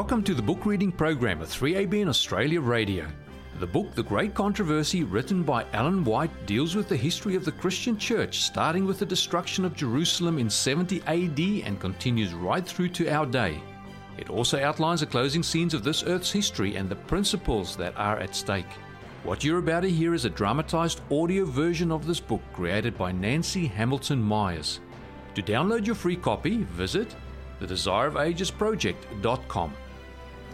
Welcome to the book reading program of 3ABN Australia Radio. The book The Great Controversy, written by Ellen White, deals with the history of the Christian church, starting with the destruction of Jerusalem in 70 AD and continues right through to our day. It also outlines the closing scenes of this earth's history and the principles that are at stake. What you're about to hear is a dramatized audio version of this book created by Nancy Hamilton Myers. To download your free copy, visit thedesireofagesproject.com.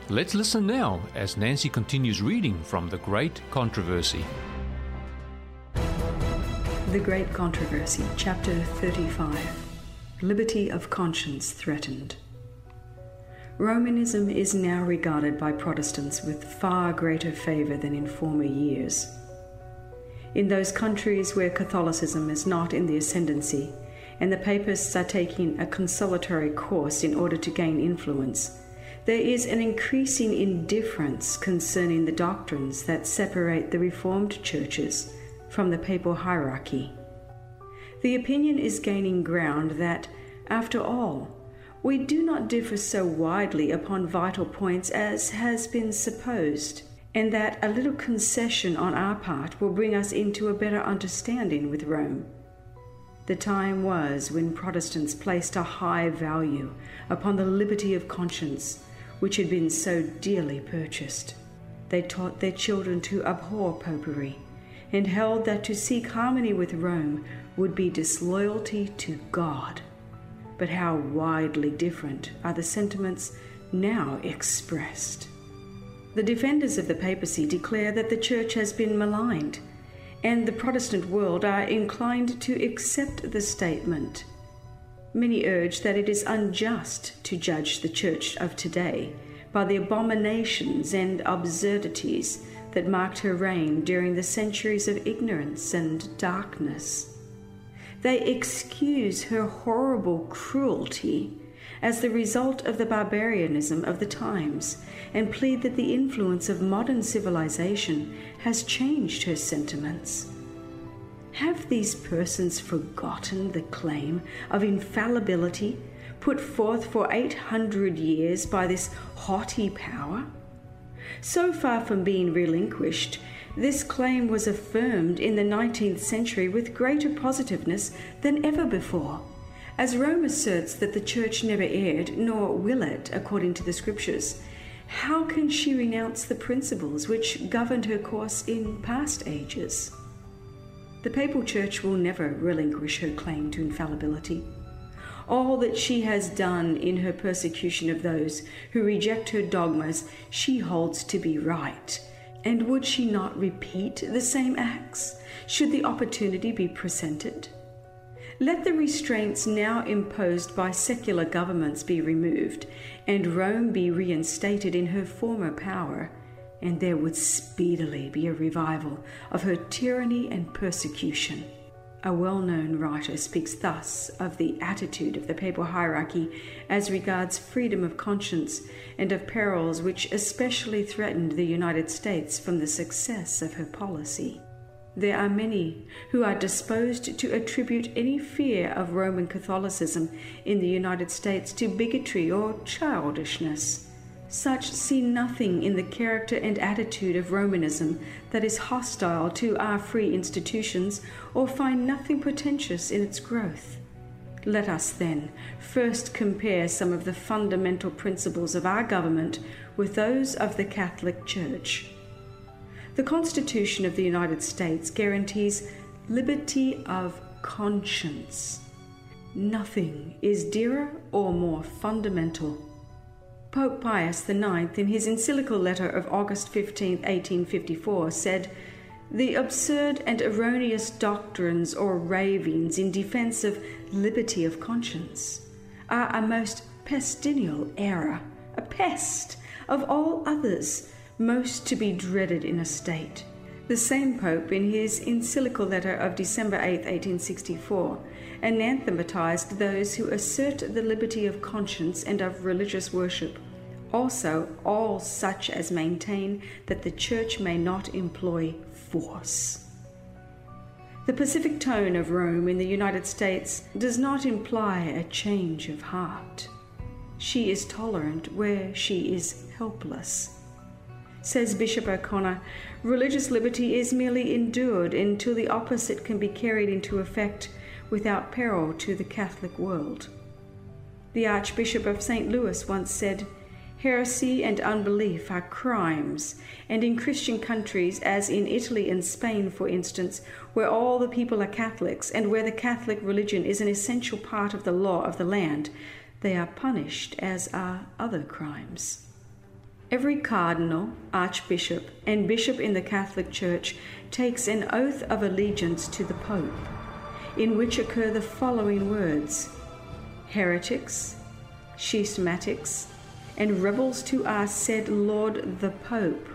Let's listen now as Nancy continues reading from The Great Controversy. The Great Controversy, Chapter 35 Liberty of Conscience Threatened. Romanism is now regarded by Protestants with far greater favour than in former years. In those countries where Catholicism is not in the ascendancy, and the papists are taking a consolatory course in order to gain influence, there is an increasing indifference concerning the doctrines that separate the Reformed churches from the papal hierarchy. The opinion is gaining ground that, after all, we do not differ so widely upon vital points as has been supposed, and that a little concession on our part will bring us into a better understanding with Rome. The time was when Protestants placed a high value upon the liberty of conscience which had been so dearly purchased. They taught their children to abhor popery and held that to seek harmony with Rome would be disloyalty to God. But how widely different are the sentiments now expressed. The defenders of the papacy declare that the Church has been maligned and the Protestant world are inclined to accept the statement. Many urge that it is unjust to judge the Church of today by the abominations and absurdities that marked her reign during the centuries of ignorance and darkness. They excuse her horrible cruelty as the result of the barbarianism of the times and plead that the influence of modern civilization has changed her sentiments. Have these persons forgotten the claim of infallibility put forth for 800 years by this haughty power? So far from being relinquished, this claim was affirmed in the 19th century with greater positiveness than ever before. As Rome asserts that the Church never erred, nor will it, according to the Scriptures, how can she renounce the principles which governed her course in past ages? The Papal Church will never relinquish her claim to infallibility. All that she has done in her persecution of those who reject her dogmas, she holds to be right. And would she not repeat the same acts, should the opportunity be presented? Let the restraints now imposed by secular governments be removed, and Rome be reinstated in her former power, and there would speedily be a revival of her tyranny and persecution. A well known writer speaks thus of the attitude of the papal hierarchy as regards freedom of conscience and of perils which especially threatened the United States from the success of her policy. There are many who are disposed to attribute any fear of Roman Catholicism in the United States to bigotry or childishness. Such see nothing in the character and attitude of Romanism that is hostile to our free institutions or find nothing pretentious in its growth. Let us, then, first compare some of the fundamental principles of our government with those of the Catholic Church. The Constitution of the United States guarantees liberty of conscience. Nothing is dearer or more fundamental. Pope Pius IX, in his encyclical letter of August 15, 1854, said, The absurd and erroneous doctrines or ravings in defense of liberty of conscience are a most pestilential error, a pest of all others most to be dreaded in a state. The same Pope, in his encyclical letter of December 8, 1864, anathematized those who assert the liberty of conscience and of religious worship, also all such as maintain that the Church may not employ force. The pacific tone of Rome in the United States does not imply a change of heart. She is tolerant where she is helpless. Says Bishop O'Connor, religious liberty is merely endured until the opposite can be carried into effect without peril to the Catholic world. The Archbishop of St. Louis once said, Heresy and unbelief are crimes, and in Christian countries, as in Italy and Spain, for instance, where all the people are Catholics and where the Catholic religion is an essential part of the law of the land, they are punished as are other crimes. Every cardinal, archbishop, and bishop in the Catholic Church takes an oath of allegiance to the Pope, in which occur the following words Heretics, schismatics, and rebels to our said Lord the Pope,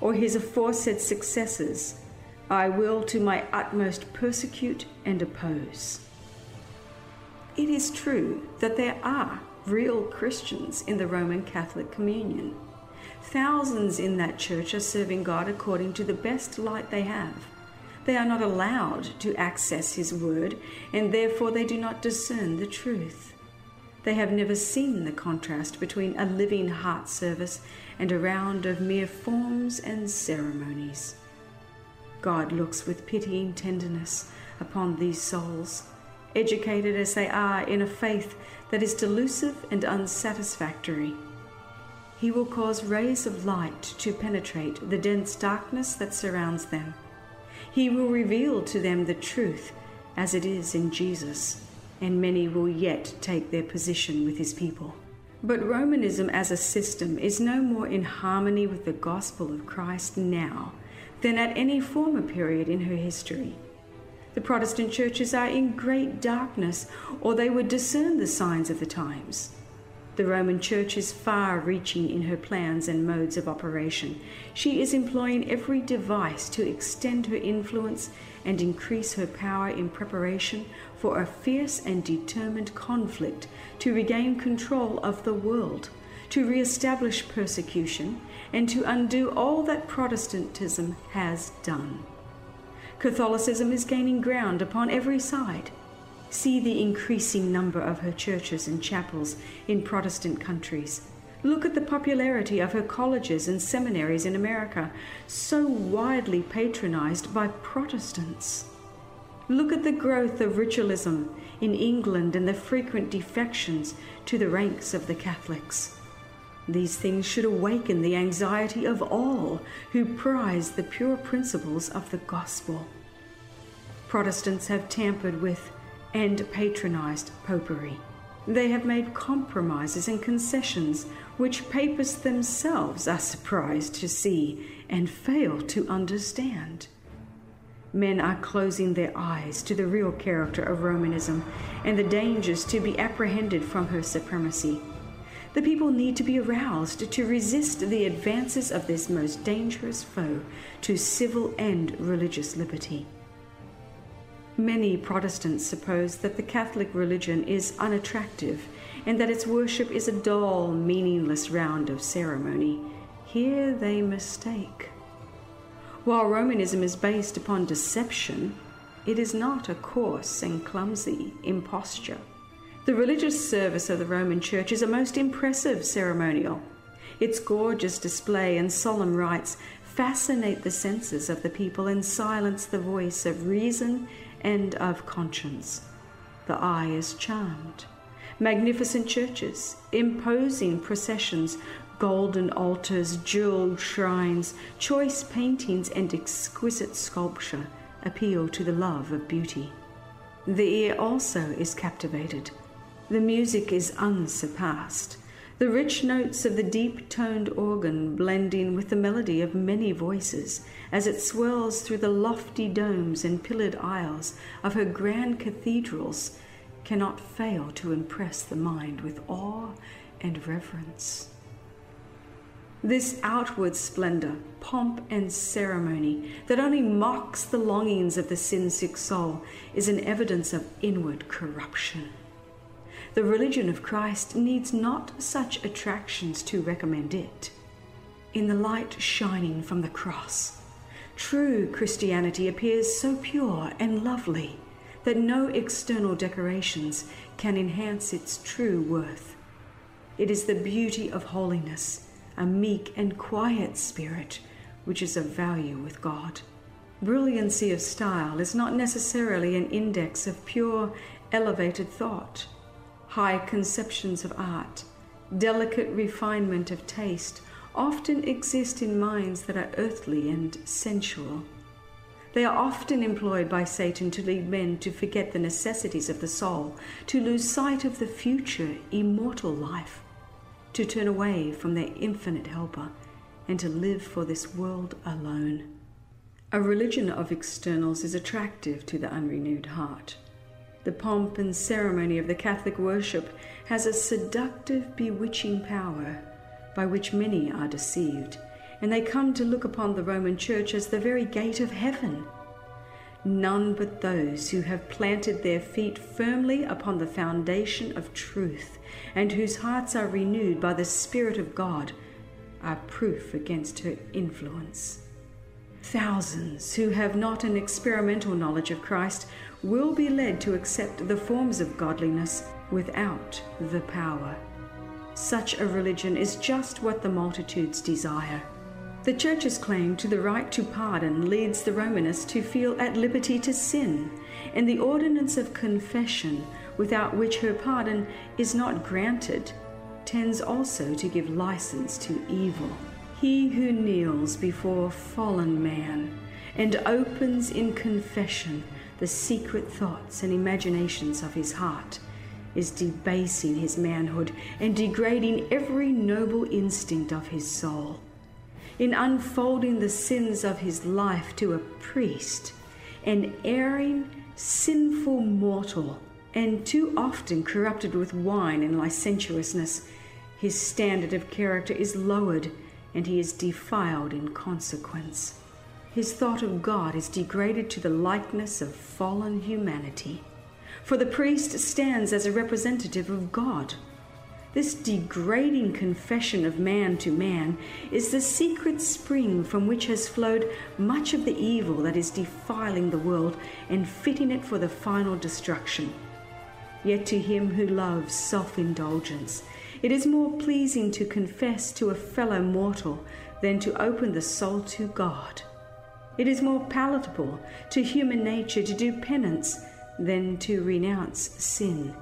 or his aforesaid successors, I will to my utmost persecute and oppose. It is true that there are real Christians in the Roman Catholic Communion. Thousands in that church are serving God according to the best light they have. They are not allowed to access His Word, and therefore they do not discern the truth. They have never seen the contrast between a living heart service and a round of mere forms and ceremonies. God looks with pitying tenderness upon these souls educated as they are in a faith that is delusive and unsatisfactory. He will cause rays of light to penetrate the dense darkness that surrounds them. He will reveal to them the truth as it is in Jesus, and many will yet take their position with his people. But Romanism as a system is no more in harmony with the gospel of Christ now than at any former period in her history. The Protestant churches are in great darkness, or they would discern the signs of the times. The Roman Church is far reaching in her plans and modes of operation. She is employing every device to extend her influence and increase her power in preparation for a fierce and determined conflict to regain control of the world, to re establish persecution, and to undo all that Protestantism has done. Catholicism is gaining ground upon every side. See the increasing number of her churches and chapels in Protestant countries. Look at the popularity of her colleges and seminaries in America, so widely patronized by Protestants. Look at the growth of ritualism in England and the frequent defections to the ranks of the Catholics. These things should awaken the anxiety of all who prize the pure principles of the gospel. Protestants have tampered with and patronized popery. They have made compromises and concessions which papists themselves are surprised to see and fail to understand. Men are closing their eyes to the real character of Romanism and the dangers to be apprehended from her supremacy. The people need to be aroused to resist the advances of this most dangerous foe to civil and religious liberty. Many Protestants suppose that the Catholic religion is unattractive and that its worship is a dull, meaningless round of ceremony. Here they mistake. While Romanism is based upon deception, it is not a coarse and clumsy imposture. The religious service of the Roman Church is a most impressive ceremonial. Its gorgeous display and solemn rites fascinate the senses of the people and silence the voice of reason and of conscience. The eye is charmed. Magnificent churches, imposing processions, golden altars, jeweled shrines, choice paintings, and exquisite sculpture appeal to the love of beauty. The ear also is captivated the music is unsurpassed. The rich notes of the deep toned organ blending with the melody of many voices as it swells through the lofty domes and pillared aisles of her grand cathedrals cannot fail to impress the mind with awe and reverence. This outward splendor, pomp, and ceremony that only mocks the longings of the sin sick soul is an evidence of inward corruption. The religion of Christ needs not such attractions to recommend it. In the light shining from the cross, true Christianity appears so pure and lovely that no external decorations can enhance its true worth. It is the beauty of holiness, a meek and quiet spirit, which is of value with God. Brilliancy of style is not necessarily an index of pure, elevated thought. High conceptions of art, delicate refinement of taste often exist in minds that are earthly and sensual. They are often employed by Satan to lead men to forget the necessities of the soul, to lose sight of the future, immortal life, to turn away from their infinite helper, and to live for this world alone. A religion of externals is attractive to the unrenewed heart. The pomp and ceremony of the Catholic worship has a seductive, bewitching power by which many are deceived, and they come to look upon the Roman Church as the very gate of heaven. None but those who have planted their feet firmly upon the foundation of truth and whose hearts are renewed by the Spirit of God are proof against her influence. Thousands who have not an experimental knowledge of Christ will be led to accept the forms of godliness without the power. Such a religion is just what the multitudes desire. The Church's claim to the right to pardon leads the Romanists to feel at liberty to sin, and the ordinance of confession, without which her pardon is not granted, tends also to give license to evil. He who kneels before fallen man and opens in confession the secret thoughts and imaginations of his heart is debasing his manhood and degrading every noble instinct of his soul. In unfolding the sins of his life to a priest, an erring, sinful mortal, and too often corrupted with wine and licentiousness, his standard of character is lowered and he is defiled in consequence. His thought of God is degraded to the likeness of fallen humanity. For the priest stands as a representative of God. This degrading confession of man to man is the secret spring from which has flowed much of the evil that is defiling the world and fitting it for the final destruction. Yet to him who loves self indulgence, it is more pleasing to confess to a fellow mortal than to open the soul to God. It is more palatable to human nature to do penance than to renounce sin.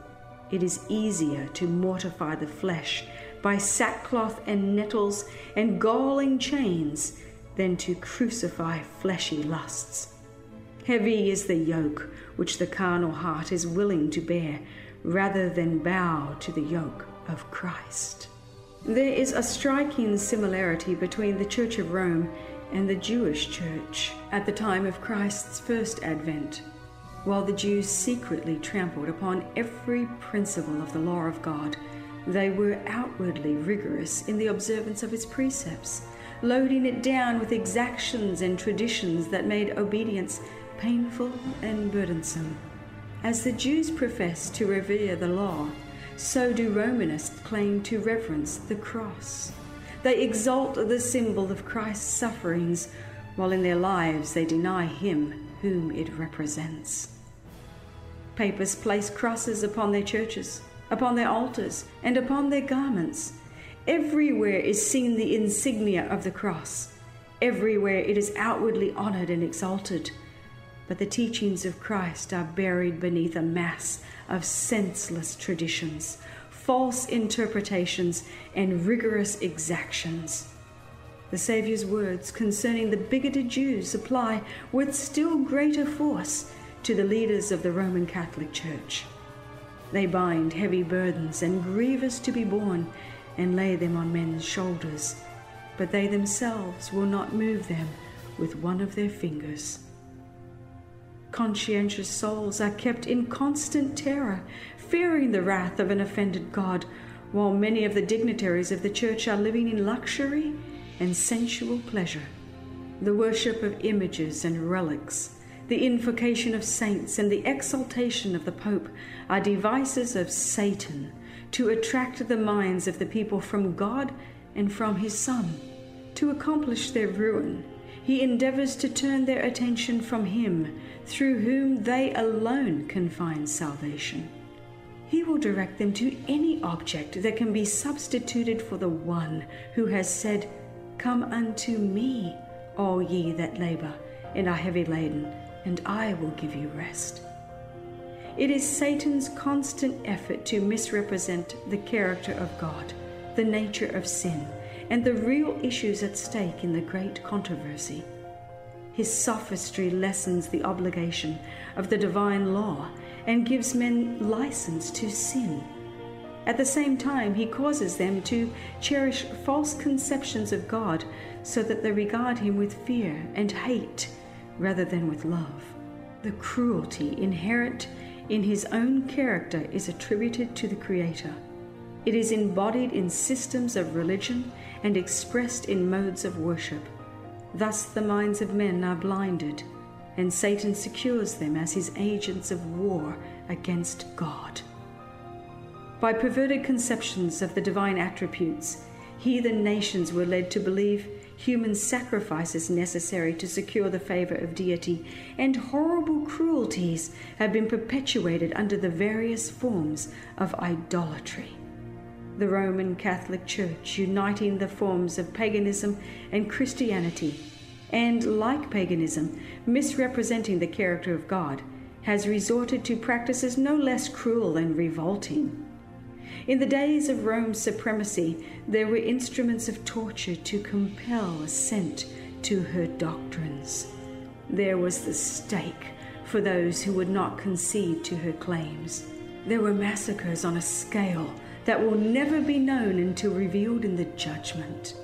It is easier to mortify the flesh by sackcloth and nettles and galling chains than to crucify fleshy lusts. Heavy is the yoke which the carnal heart is willing to bear rather than bow to the yoke of Christ. There is a striking similarity between the Church of Rome and the Jewish church at the time of Christ's first advent. While the Jews secretly trampled upon every principle of the law of God, they were outwardly rigorous in the observance of its precepts, loading it down with exactions and traditions that made obedience painful and burdensome. As the Jews profess to revere the law, so do Romanists claim to reverence the cross. They exalt the symbol of Christ's sufferings, while in their lives they deny him whom it represents. Papists place crosses upon their churches, upon their altars, and upon their garments. Everywhere is seen the insignia of the cross. Everywhere it is outwardly honored and exalted. But the teachings of Christ are buried beneath a mass of senseless traditions, false interpretations, and rigorous exactions. The Saviour's words concerning the bigoted Jews apply with still greater force to the leaders of the Roman Catholic Church. They bind heavy burdens and grievous to be borne and lay them on men's shoulders, but they themselves will not move them with one of their fingers. Conscientious souls are kept in constant terror, fearing the wrath of an offended God, while many of the dignitaries of the church are living in luxury and sensual pleasure. The worship of images and relics, the invocation of saints, and the exaltation of the Pope are devices of Satan to attract the minds of the people from God and from his Son. To accomplish their ruin, he endeavors to turn their attention from him through whom they alone can find salvation. He will direct them to any object that can be substituted for the one who has said, Come unto me, all ye that labor and are heavy laden, and I will give you rest. It is Satan's constant effort to misrepresent the character of God, the nature of sin, and the real issues at stake in the great controversy. His sophistry lessens the obligation of the divine law and gives men license to sin. At the same time, he causes them to cherish false conceptions of God so that they regard him with fear and hate rather than with love. The cruelty inherent in his own character is attributed to the Creator. It is embodied in systems of religion and expressed in modes of worship. Thus, the minds of men are blinded and Satan secures them as his agents of war against God. By perverted conceptions of the divine attributes, heathen nations were led to believe human sacrifices necessary to secure the favor of deity, and horrible cruelties have been perpetuated under the various forms of idolatry. The Roman Catholic Church, uniting the forms of paganism and Christianity, and, like paganism, misrepresenting the character of God, has resorted to practices no less cruel and revolting. In the days of Rome's supremacy, there were instruments of torture to compel assent to her doctrines. There was the stake for those who would not concede to her claims. There were massacres on a scale that will never be known until revealed in the judgment.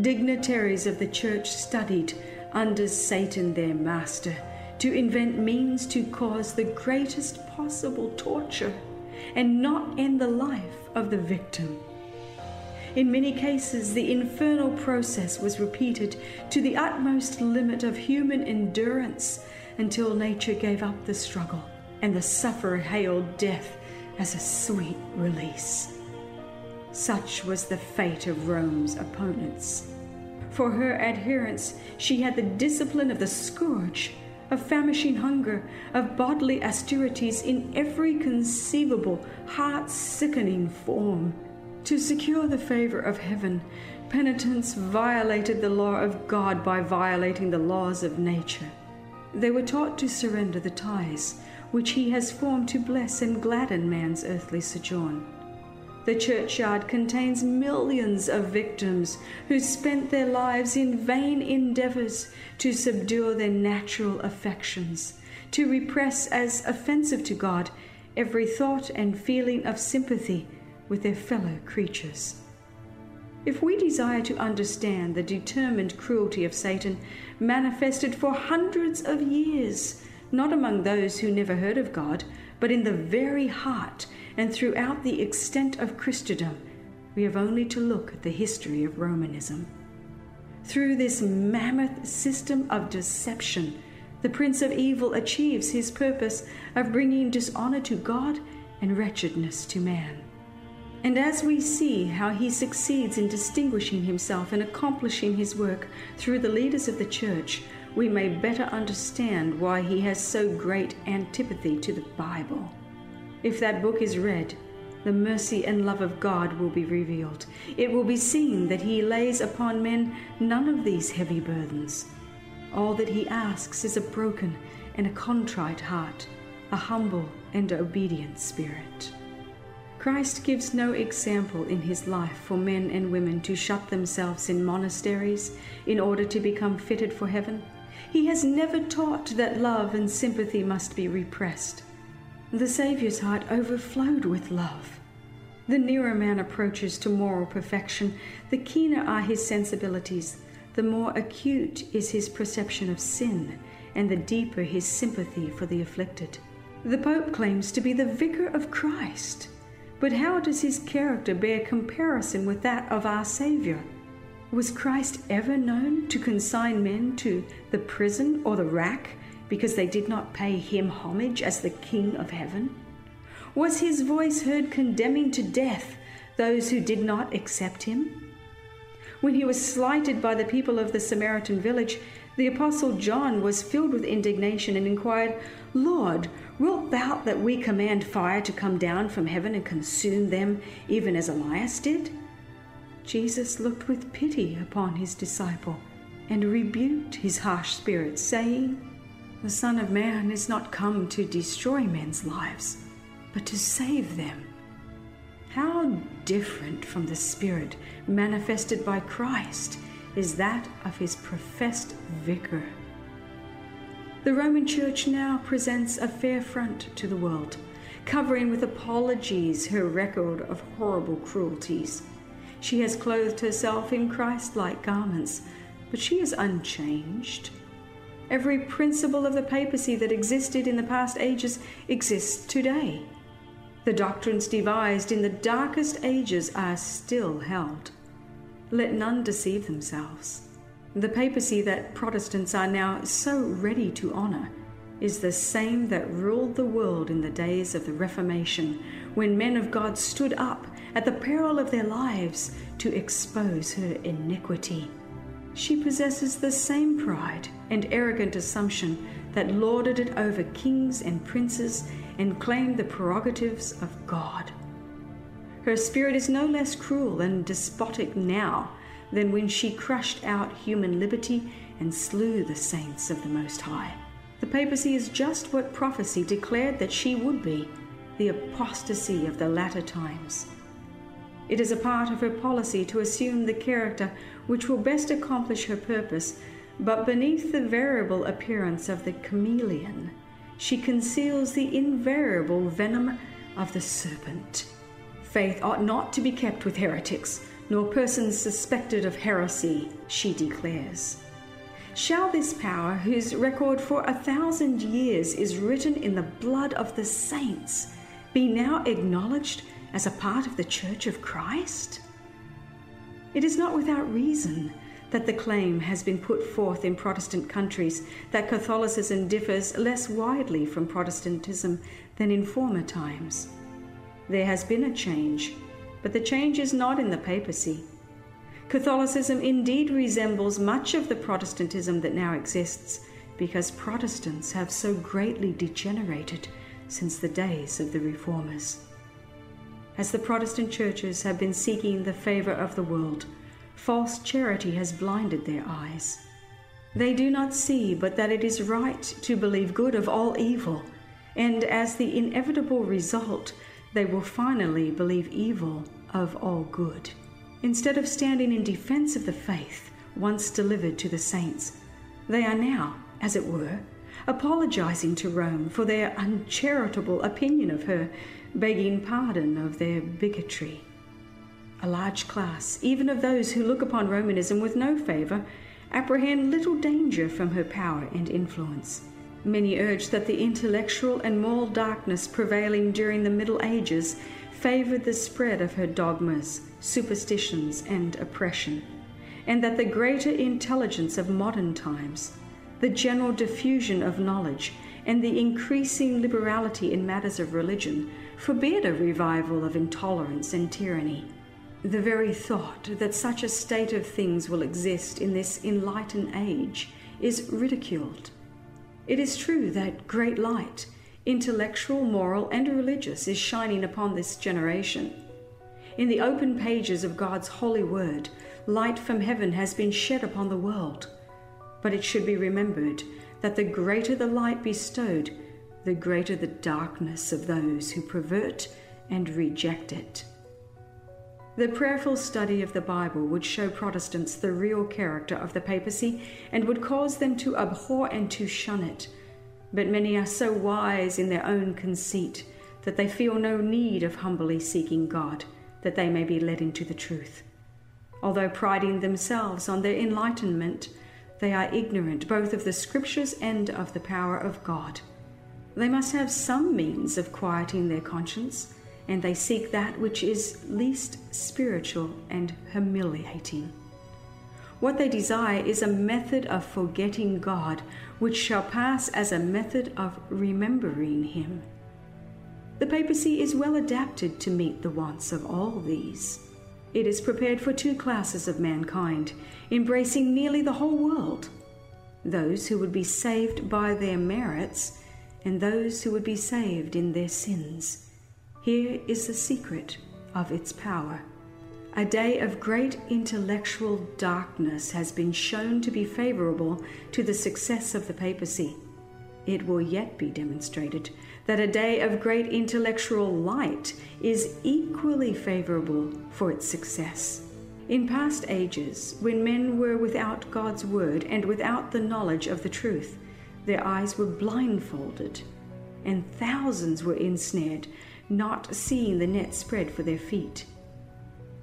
Dignitaries of the church studied under Satan their master to invent means to cause the greatest possible torture and not end the life of the victim. In many cases, the infernal process was repeated to the utmost limit of human endurance until nature gave up the struggle and the sufferer hailed death as a sweet release. Such was the fate of Rome's opponents. For her adherents, she had the discipline of the scourge, of famishing hunger, of bodily austerities in every conceivable, heart sickening form. To secure the favor of heaven, penitents violated the law of God by violating the laws of nature. They were taught to surrender the ties which He has formed to bless and gladden man's earthly sojourn. The churchyard contains millions of victims who spent their lives in vain endeavors to subdue their natural affections, to repress as offensive to God every thought and feeling of sympathy with their fellow creatures. If we desire to understand the determined cruelty of Satan manifested for hundreds of years, not among those who never heard of God, but in the very heart and throughout the extent of Christendom, we have only to look at the history of Romanism. Through this mammoth system of deception, the Prince of Evil achieves his purpose of bringing dishonor to God and wretchedness to man. And as we see how he succeeds in distinguishing himself and accomplishing his work through the leaders of the church, we may better understand why he has so great antipathy to the Bible. If that book is read, the mercy and love of God will be revealed. It will be seen that He lays upon men none of these heavy burdens. All that He asks is a broken and a contrite heart, a humble and obedient spirit. Christ gives no example in his life for men and women to shut themselves in monasteries in order to become fitted for heaven. He has never taught that love and sympathy must be repressed. The Saviour's heart overflowed with love. The nearer man approaches to moral perfection, the keener are his sensibilities, the more acute is his perception of sin, and the deeper his sympathy for the afflicted. The Pope claims to be the vicar of Christ, but how does his character bear comparison with that of our Saviour? Was Christ ever known to consign men to the prison or the rack because they did not pay him homage as the King of heaven? Was his voice heard condemning to death those who did not accept him? When he was slighted by the people of the Samaritan village, The Apostle John was filled with indignation and inquired, Lord, wilt thou that we command fire to come down from heaven and consume them, even as Elias did? Jesus looked with pity upon his disciple and rebuked his harsh spirit, saying, The Son of Man is not come to destroy men's lives, but to save them. How different from the Spirit manifested by Christ is that of his professed vicar. The Roman Church now presents a fair front to the world, covering with apologies her record of horrible cruelties. She has clothed herself in Christ like garments, but she is unchanged. Every principle of the papacy that existed in the past ages exists today. The doctrines devised in the darkest ages are still held. Let none deceive themselves. The papacy that Protestants are now so ready to honour is the same that ruled the world in the days of the Reformation, when men of God stood up at the peril of their lives to expose her iniquity. She possesses the same pride and arrogant assumption that lorded it over kings and princes and claimed the prerogatives of God. Her spirit is no less cruel and despotic now than when she crushed out human liberty and slew the saints of the Most High. The papacy is just what prophecy declared that she would be the apostasy of the latter times. It is a part of her policy to assume the character which will best accomplish her purpose, but beneath the variable appearance of the chameleon, she conceals the invariable venom of the serpent. Faith ought not to be kept with heretics, nor persons suspected of heresy, she declares. Shall this power, whose record for a thousand years is written in the blood of the saints, be now acknowledged as a part of the Church of Christ? It is not without reason that the claim has been put forth in Protestant countries that Catholicism differs less widely from Protestantism than in former times. There has been a change, but the change is not in the papacy. Catholicism indeed resembles much of the Protestantism that now exists because Protestants have so greatly degenerated since the days of the Reformers. As the Protestant churches have been seeking the favor of the world, false charity has blinded their eyes. They do not see but that it is right to believe good of all evil, and as the inevitable result, they will finally believe evil of all good. Instead of standing in defense of the faith once delivered to the saints, they are now, as it were, apologizing to Rome for their uncharitable opinion of her, begging pardon of their bigotry. A large class, even of those who look upon Romanism with no favour, apprehend little danger from her power and influence. Many urge that the intellectual and moral darkness prevailing during the Middle Ages favoured the spread of her dogmas, superstitions, and oppression, and that the greater intelligence of modern times, the general diffusion of knowledge, and the increasing liberality in matters of religion forbid a revival of intolerance and tyranny. The very thought that such a state of things will exist in this enlightened age is ridiculed. It is true that great light, intellectual, moral, and religious, is shining upon this generation. In the open pages of God's holy word, light from heaven has been shed upon the world. But it should be remembered that the greater the light bestowed, the greater the darkness of those who pervert and reject it. The prayerful study of the Bible would show Protestants the real character of the papacy and would cause them to abhor and to shun it. But many are so wise in their own conceit that they feel no need of humbly seeking God, that they may be led into the truth. Although priding themselves on their enlightenment, they are ignorant both of the Scriptures and of the power of God. They must have some means of quieting their conscience and they seek that which is least spiritual and humiliating. What they desire is a method of forgetting God, which shall pass as a method of remembering Him. The papacy is well adapted to meet the wants of all these. It is prepared for two classes of mankind, embracing nearly the whole world those who would be saved by their merits, and those who would be saved in their sins. Here is the secret of its power. A day of great intellectual darkness has been shown to be favorable to the success of the papacy. It will yet be demonstrated that a day of great intellectual light is equally favorable for its success. In past ages, when men were without God's word and without the knowledge of the truth, their eyes were blindfolded, and thousands were ensnared, not seeing the net spread for their feet.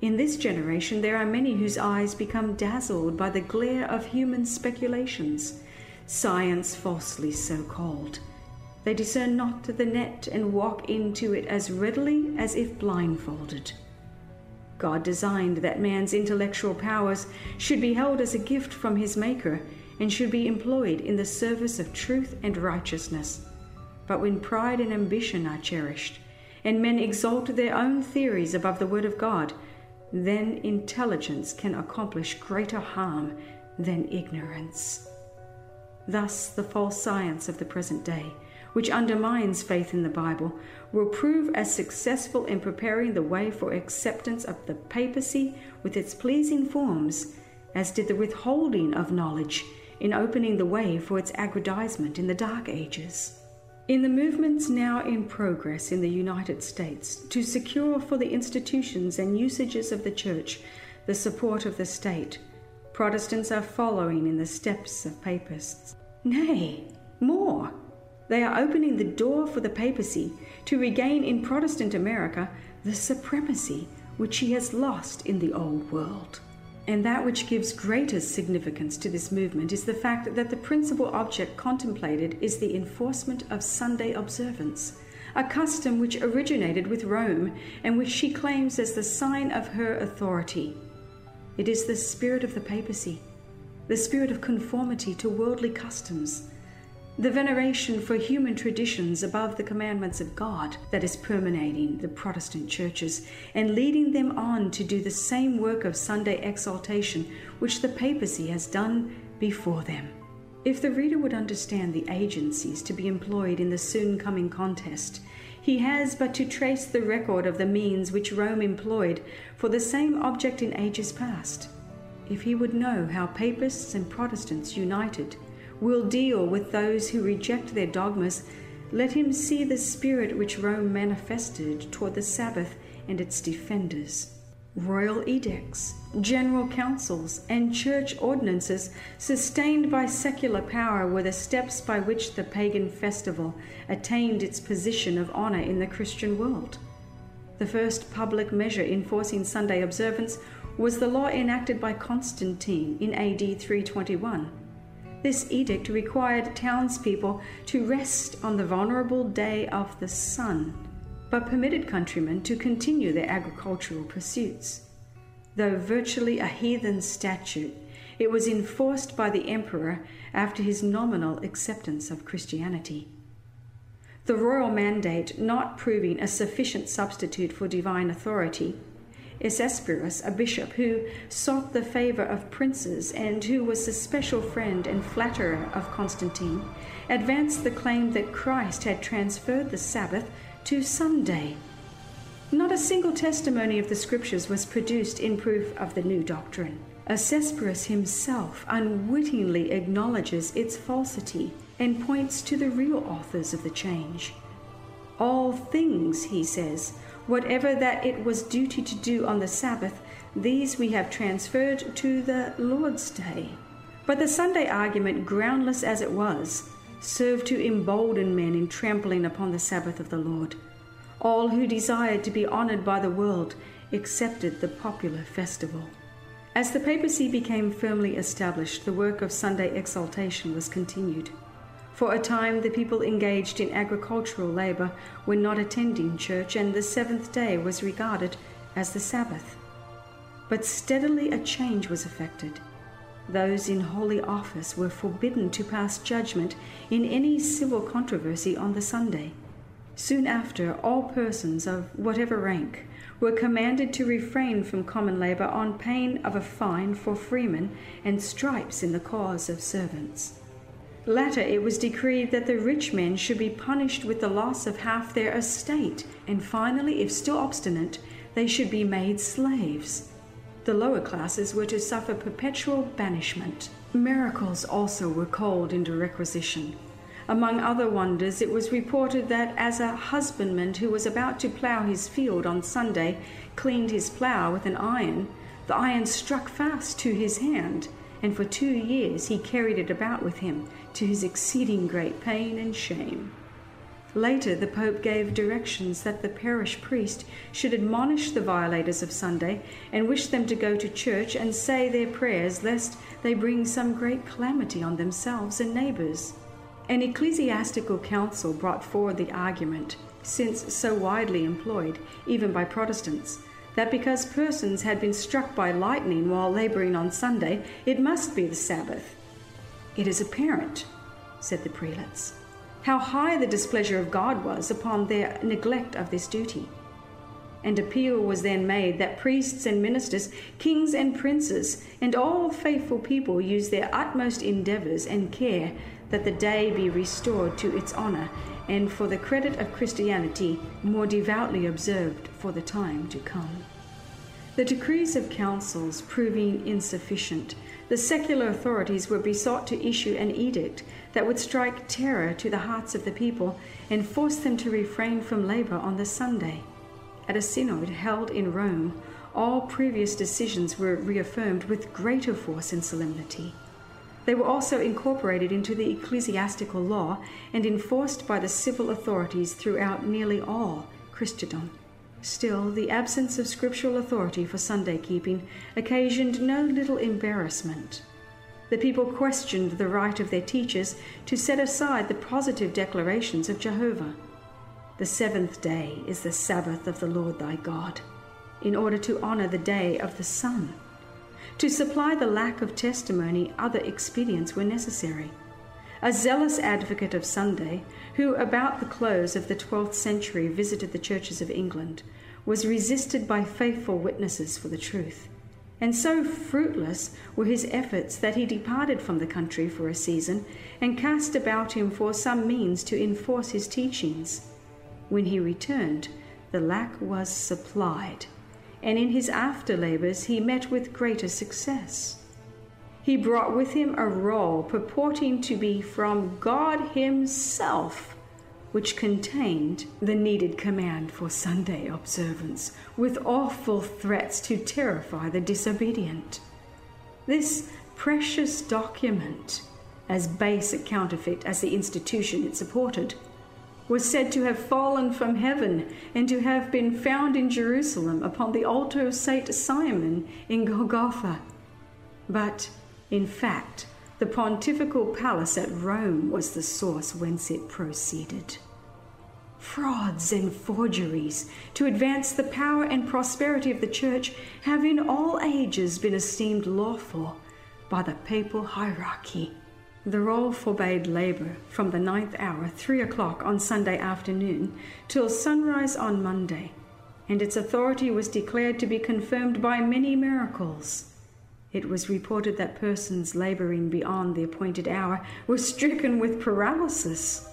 In this generation, there are many whose eyes become dazzled by the glare of human speculations, science falsely so called. They discern not the net and walk into it as readily as if blindfolded. God designed that man's intellectual powers should be held as a gift from his Maker and should be employed in the service of truth and righteousness. But when pride and ambition are cherished, and men exalt their own theories above the Word of God, then intelligence can accomplish greater harm than ignorance. Thus, the false science of the present day which undermines faith in the Bible, will prove as successful in preparing the way for acceptance of the papacy with its pleasing forms as did the withholding of knowledge in opening the way for its aggrandizement in the Dark Ages. In the movements now in progress in the United States to secure for the institutions and usages of the Church the support of the state, Protestants are following in the steps of Papists. Nay, more, they are opening the door for the papacy to regain in Protestant America the supremacy which she has lost in the Old World. And that which gives greatest significance to this movement is the fact that the principal object contemplated is the enforcement of Sunday observance, a custom which originated with Rome and which she claims as the sign of her authority. It is the spirit of the papacy, the spirit of conformity to worldly customs the veneration for human traditions above the commandments of God that is permeating the Protestant churches and leading them on to do the same work of Sunday exaltation which the papacy has done before them. If the reader would understand the agencies to be employed in the soon coming contest, he has but to trace the record of the means which Rome employed for the same object in ages past. If he would know how papists and Protestants united, will deal with those who reject their dogmas, let him see the spirit which Rome manifested toward the Sabbath and its defenders. Royal edicts, general councils, and church ordinances sustained by secular power were the steps by which the pagan festival attained its position of honor in the Christian world. The first public measure enforcing Sunday observance was the law enacted by Constantine in AD 321. This edict required townspeople to rest on the vulnerable day of the sun, but permitted countrymen to continue their agricultural pursuits. Though virtually a heathen statute, it was enforced by the emperor after his nominal acceptance of Christianity. The royal mandate not proving a sufficient substitute for divine authority, Eusebius, a bishop who sought the favor of princes and who was the special friend and flatterer of Constantine, advanced the claim that Christ had transferred the Sabbath to Sunday. Not a single testimony of the Scriptures was produced in proof of the new doctrine. Eusebius himself unwittingly acknowledges its falsity and points to the real authors of the change. All things, he says, Whatever that it was duty to do on the Sabbath, these we have transferred to the Lord's day. But the Sunday argument, groundless as it was, served to embolden men in trampling upon the Sabbath of the Lord. All who desired to be honored by the world accepted the popular festival. As the papacy became firmly established, the work of Sunday exaltation was continued. For a time, the people engaged in agricultural labor were not attending church, and the seventh day was regarded as the Sabbath. But steadily a change was effected. Those in holy office were forbidden to pass judgment in any civil controversy on the Sunday. Soon after, all persons of whatever rank were commanded to refrain from common labor on pain of a fine for freemen and stripes in the cause of servants. Later, it was decreed that the rich men should be punished with the loss of half their estate, and finally, if still obstinate, they should be made slaves. The lower classes were to suffer perpetual banishment. Miracles also were called into requisition. Among other wonders, it was reported that as a husbandman who was about to plough his field on Sunday cleaned his plough with an iron, the iron struck fast to his hand, and for two years he carried it about with him, to his exceeding great pain and shame. Later, the Pope gave directions that the parish priest should admonish the violators of Sunday and wish them to go to church and say their prayers, lest they bring some great calamity on themselves and neighbours. An ecclesiastical council brought forward the argument, since so widely employed, even by Protestants, that because persons had been struck by lightning while labouring on Sunday, it must be the Sabbath. It is apparent, said the prelates, how high the displeasure of God was upon their neglect of this duty. And appeal was then made that priests and ministers, kings and princes, and all faithful people use their utmost endeavours and care that the day be restored to its honor, and for the credit of Christianity more devoutly observed for the time to come. The decrees of councils proving insufficient, the secular authorities were besought to issue an edict that would strike terror to the hearts of the people and force them to refrain from labor on the Sunday. At a synod held in Rome, all previous decisions were reaffirmed with greater force and solemnity. They were also incorporated into the ecclesiastical law and enforced by the civil authorities throughout nearly all Christendom. Still, the absence of scriptural authority for Sunday keeping occasioned no little embarrassment. The people questioned the right of their teachers to set aside the positive declarations of Jehovah. The seventh day is the Sabbath of the Lord thy God, in order to honor the day of the sun. To supply the lack of testimony, other expedients were necessary. A zealous advocate of Sunday, who about the close of the 12th century visited the churches of England, was resisted by faithful witnesses for the truth. And so fruitless were his efforts that he departed from the country for a season and cast about him for some means to enforce his teachings. When he returned, the lack was supplied and in his after labors he met with greater success. He brought with him a roll purporting to be from God Himself, which contained the needed command for Sunday observance, with awful threats to terrify the disobedient. This precious document, as base a counterfeit as the institution it supported, was said to have fallen from heaven and to have been found in Jerusalem upon the altar of St. Simon in Golgotha. But, in fact, the pontifical palace at Rome was the source whence it proceeded. Frauds and forgeries to advance the power and prosperity of the Church have in all ages been esteemed lawful by the papal hierarchy. The roll forbade labour from the ninth hour, three o'clock on Sunday afternoon, till sunrise on Monday, and its authority was declared to be confirmed by many miracles. It was reported that persons labouring beyond the appointed hour were stricken with paralysis.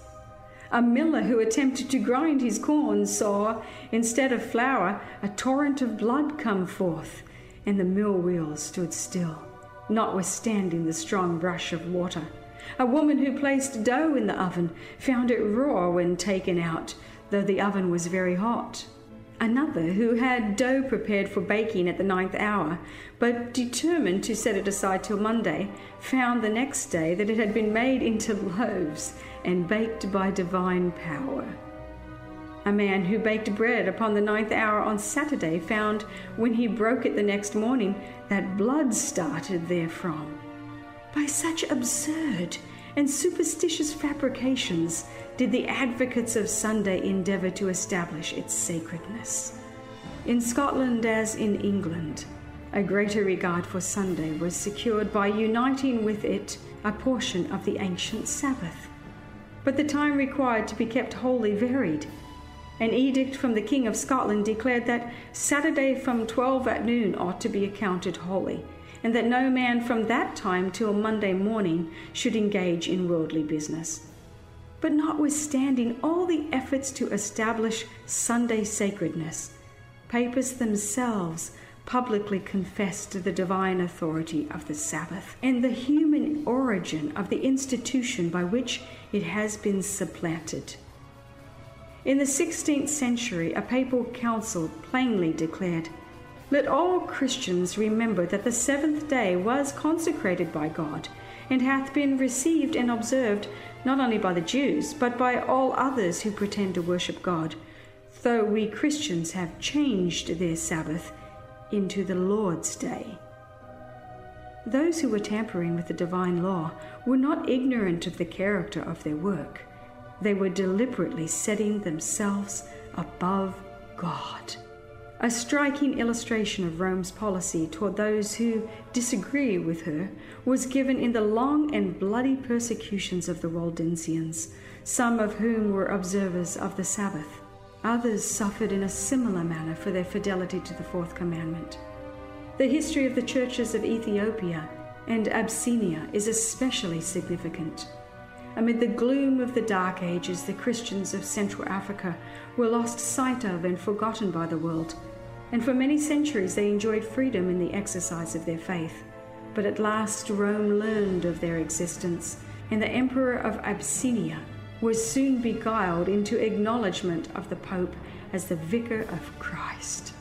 A miller who attempted to grind his corn saw, instead of flour, a torrent of blood come forth, and the mill wheels stood still notwithstanding the strong rush of water. A woman who placed dough in the oven found it raw when taken out, though the oven was very hot. Another, who had dough prepared for baking at the ninth hour, but determined to set it aside till Monday, found the next day that it had been made into loaves and baked by divine power. A man who baked bread upon the ninth hour on Saturday found, when he broke it the next morning, that blood started therefrom. By such absurd and superstitious fabrications did the advocates of Sunday endeavour to establish its sacredness. In Scotland, as in England, a greater regard for Sunday was secured by uniting with it a portion of the ancient Sabbath. But the time required to be kept holy varied an edict from the King of Scotland declared that Saturday from 12 at noon ought to be accounted holy, and that no man from that time till Monday morning should engage in worldly business. But notwithstanding all the efforts to establish Sunday sacredness, papists themselves publicly confessed the divine authority of the Sabbath and the human origin of the institution by which it has been supplanted. In the 16th century, a papal council plainly declared Let all Christians remember that the seventh day was consecrated by God and hath been received and observed not only by the Jews, but by all others who pretend to worship God, though we Christians have changed their Sabbath into the Lord's day. Those who were tampering with the divine law were not ignorant of the character of their work. They were deliberately setting themselves above God. A striking illustration of Rome's policy toward those who disagree with her was given in the long and bloody persecutions of the Waldensians, some of whom were observers of the Sabbath. Others suffered in a similar manner for their fidelity to the fourth commandment. The history of the churches of Ethiopia and Abyssinia is especially significant. Amid the gloom of the Dark Ages, the Christians of Central Africa were lost sight of and forgotten by the world, and for many centuries they enjoyed freedom in the exercise of their faith. But at last Rome learned of their existence, and the Emperor of Abyssinia was soon beguiled into acknowledgement of the Pope as the Vicar of Christ.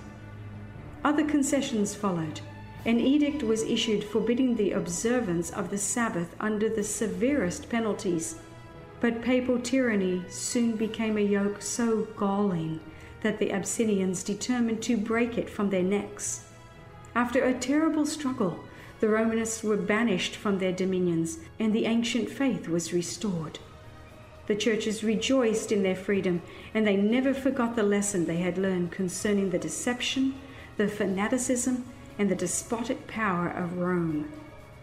Other concessions followed. An edict was issued forbidding the observance of the Sabbath under the severest penalties. But papal tyranny soon became a yoke so galling that the Abyssinians determined to break it from their necks. After a terrible struggle, the Romanists were banished from their dominions, and the ancient faith was restored. The churches rejoiced in their freedom, and they never forgot the lesson they had learned concerning the deception, the fanaticism, and the despotic power of Rome.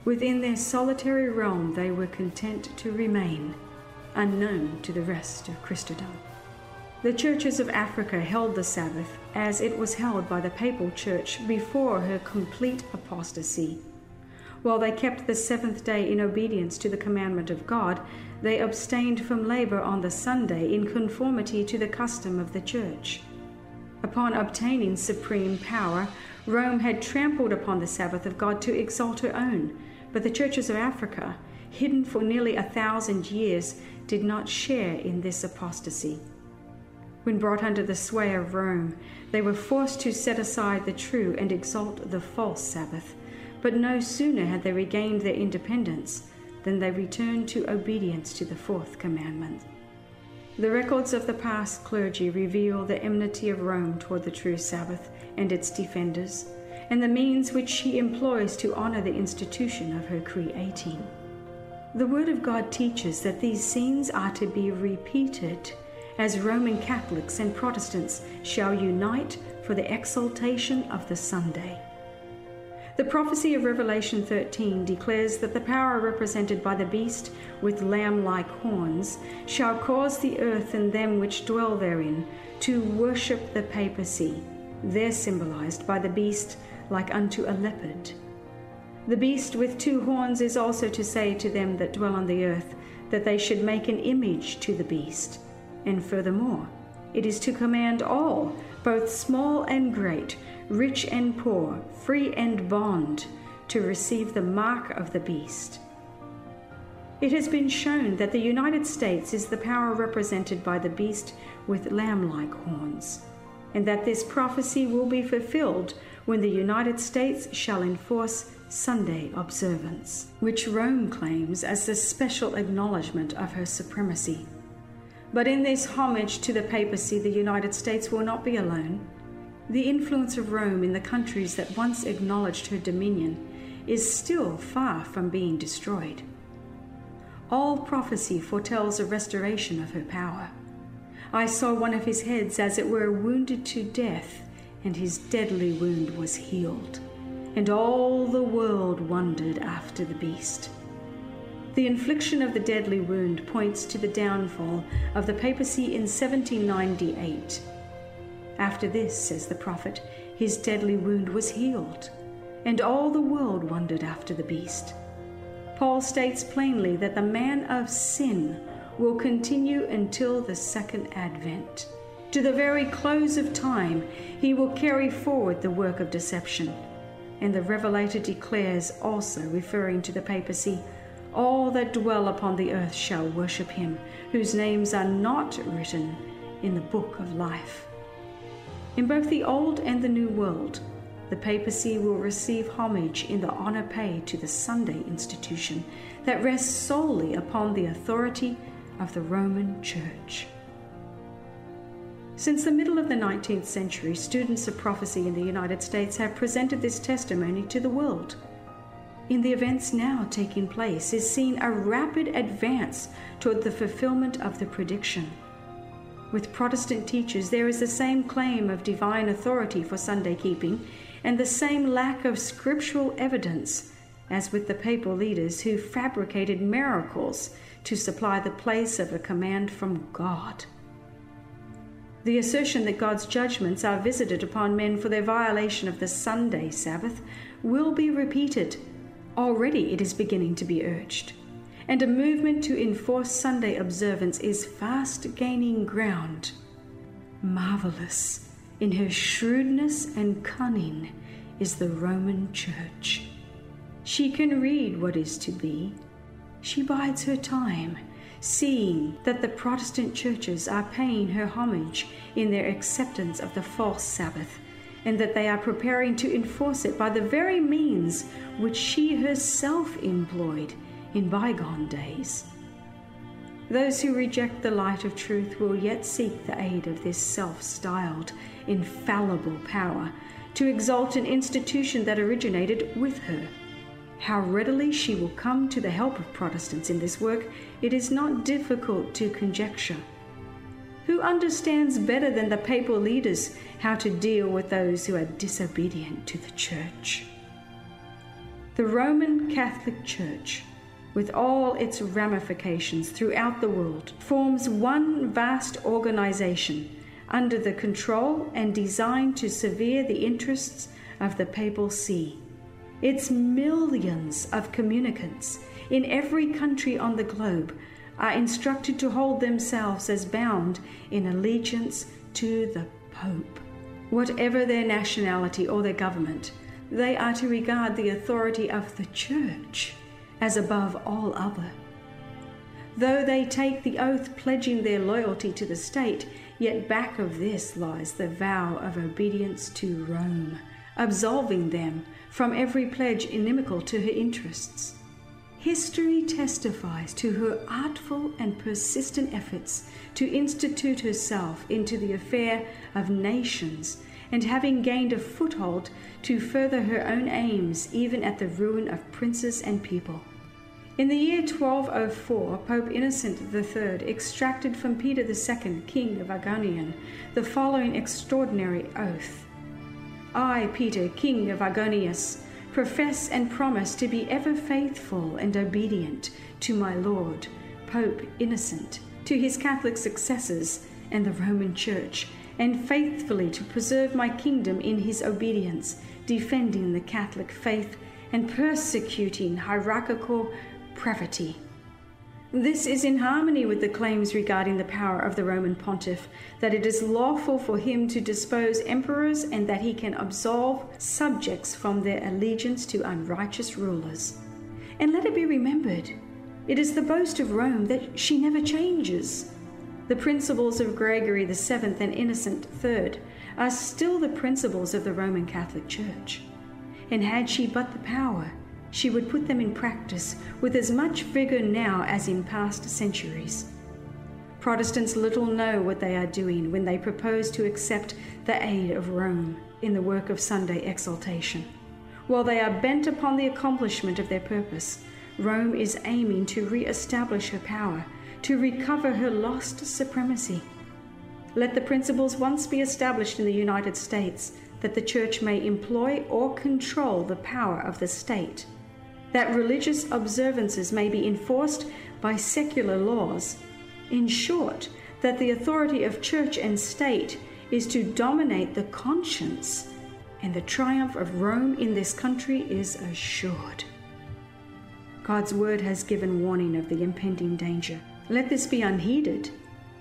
Within their solitary realm, they were content to remain, unknown to the rest of Christendom. The churches of Africa held the Sabbath as it was held by the Papal Church before her complete apostasy. While they kept the seventh day in obedience to the commandment of God, they abstained from labor on the Sunday in conformity to the custom of the church. Upon obtaining supreme power, Rome had trampled upon the Sabbath of God to exalt her own, but the churches of Africa, hidden for nearly a thousand years, did not share in this apostasy. When brought under the sway of Rome, they were forced to set aside the true and exalt the false Sabbath. But no sooner had they regained their independence than they returned to obedience to the fourth commandment. The records of the past clergy reveal the enmity of Rome toward the true Sabbath and its defenders, and the means which she employs to honor the institution of her creating. The Word of God teaches that these scenes are to be repeated as Roman Catholics and Protestants shall unite for the exaltation of the Sunday. The prophecy of Revelation 13 declares that the power represented by the beast with lamb like horns shall cause the earth and them which dwell therein to worship the papacy, there symbolized by the beast like unto a leopard. The beast with two horns is also to say to them that dwell on the earth that they should make an image to the beast. And furthermore, it is to command all, both small and great, rich and poor, free and bond, to receive the mark of the beast. It has been shown that the United States is the power represented by the beast with lamb like horns, and that this prophecy will be fulfilled when the United States shall enforce Sunday observance, which Rome claims as the special acknowledgement of her supremacy. But in this homage to the papacy, the United States will not be alone. The influence of Rome in the countries that once acknowledged her dominion is still far from being destroyed. All prophecy foretells a restoration of her power. I saw one of his heads as it were wounded to death, and his deadly wound was healed. And all the world wondered after the beast. The infliction of the deadly wound points to the downfall of the papacy in 1798 after this, says the prophet, his deadly wound was healed, and all the world wondered after the beast. Paul states plainly that the man of sin will continue until the second advent. To the very close of time, he will carry forward the work of deception. And the Revelator declares, also referring to the papacy, all that dwell upon the earth shall worship him, whose names are not written in the book of life. In both the Old and the New World, the papacy will receive homage in the honor paid to the Sunday institution that rests solely upon the authority of the Roman Church. Since the middle of the 19th century, students of prophecy in the United States have presented this testimony to the world. In the events now taking place is seen a rapid advance toward the fulfillment of the prediction. With Protestant teachers, there is the same claim of divine authority for Sunday keeping and the same lack of scriptural evidence as with the papal leaders who fabricated miracles to supply the place of a command from God. The assertion that God's judgments are visited upon men for their violation of the Sunday Sabbath will be repeated. Already it is beginning to be urged. And a movement to enforce Sunday observance is fast gaining ground. Marvelous in her shrewdness and cunning is the Roman Church. She can read what is to be. She bides her time seeing that the Protestant churches are paying her homage in their acceptance of the false Sabbath, and that they are preparing to enforce it by the very means which she herself employed in bygone days. Those who reject the light of truth will yet seek the aid of this self styled, infallible power to exalt an institution that originated with her. How readily she will come to the help of Protestants in this work, it is not difficult to conjecture. Who understands better than the papal leaders how to deal with those who are disobedient to the Church? The Roman Catholic Church, with all its ramifications throughout the world, forms one vast organization under the control and designed to severe the interests of the Papal See. Its millions of communicants in every country on the globe are instructed to hold themselves as bound in allegiance to the Pope. Whatever their nationality or their government, they are to regard the authority of the Church as above all other. Though they take the oath pledging their loyalty to the state, yet back of this lies the vow of obedience to Rome, absolving them from every pledge inimical to her interests. History testifies to her artful and persistent efforts to institute herself into the affair of nations, and having gained a foothold to further her own aims, even at the ruin of princes and people. In the year 1204, Pope Innocent III extracted from Peter II, King of Aragon, the following extraordinary oath I, Peter, King of Aragonians, profess and promise to be ever faithful and obedient to my Lord, Pope Innocent, to his Catholic successors and the Roman Church, and faithfully to preserve my kingdom in his obedience, defending the Catholic faith and persecuting heretical pravity. This is in harmony with the claims regarding the power of the Roman pontiff that it is lawful for him to dispose emperors and that he can absolve subjects from their allegiance to unrighteous rulers. And let it be remembered, it is the boast of Rome that she never changes. The principles of Gregory VII and Innocent III are still the principles of the Roman Catholic Church. And had she but the power, she would put them in practice with as much vigor now as in past centuries. Protestants little know what they are doing when they propose to accept the aid of Rome in the work of Sunday exaltation. While they are bent upon the accomplishment of their purpose, Rome is aiming to re establish her power, to recover her lost supremacy. Let the principles once be established in the United States that the Church may employ or control the power of the state that religious observances may be enforced by secular laws. In short, that the authority of church and state is to dominate the conscience and the triumph of Rome in this country is assured. God's word has given warning of the impending danger. Let this be unheeded,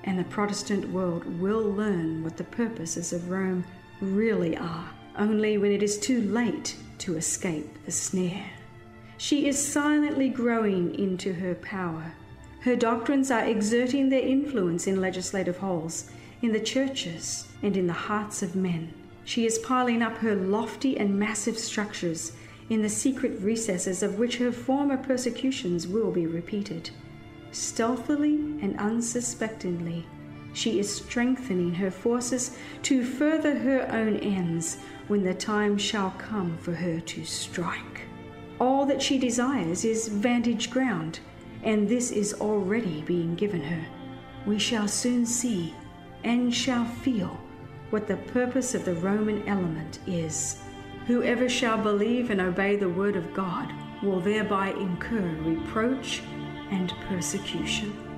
and the Protestant world will learn what the purposes of Rome really are, only when it is too late to escape the snare. She is silently growing into her power. Her doctrines are exerting their influence in legislative halls, in the churches, and in the hearts of men. She is piling up her lofty and massive structures in the secret recesses of which her former persecutions will be repeated. Stealthily and unsuspectingly, she is strengthening her forces to further her own ends when the time shall come for her to strike. All that she desires is vantage ground, and this is already being given her. We shall soon see and shall feel what the purpose of the Roman element is. Whoever shall believe and obey the word of God will thereby incur reproach and persecution.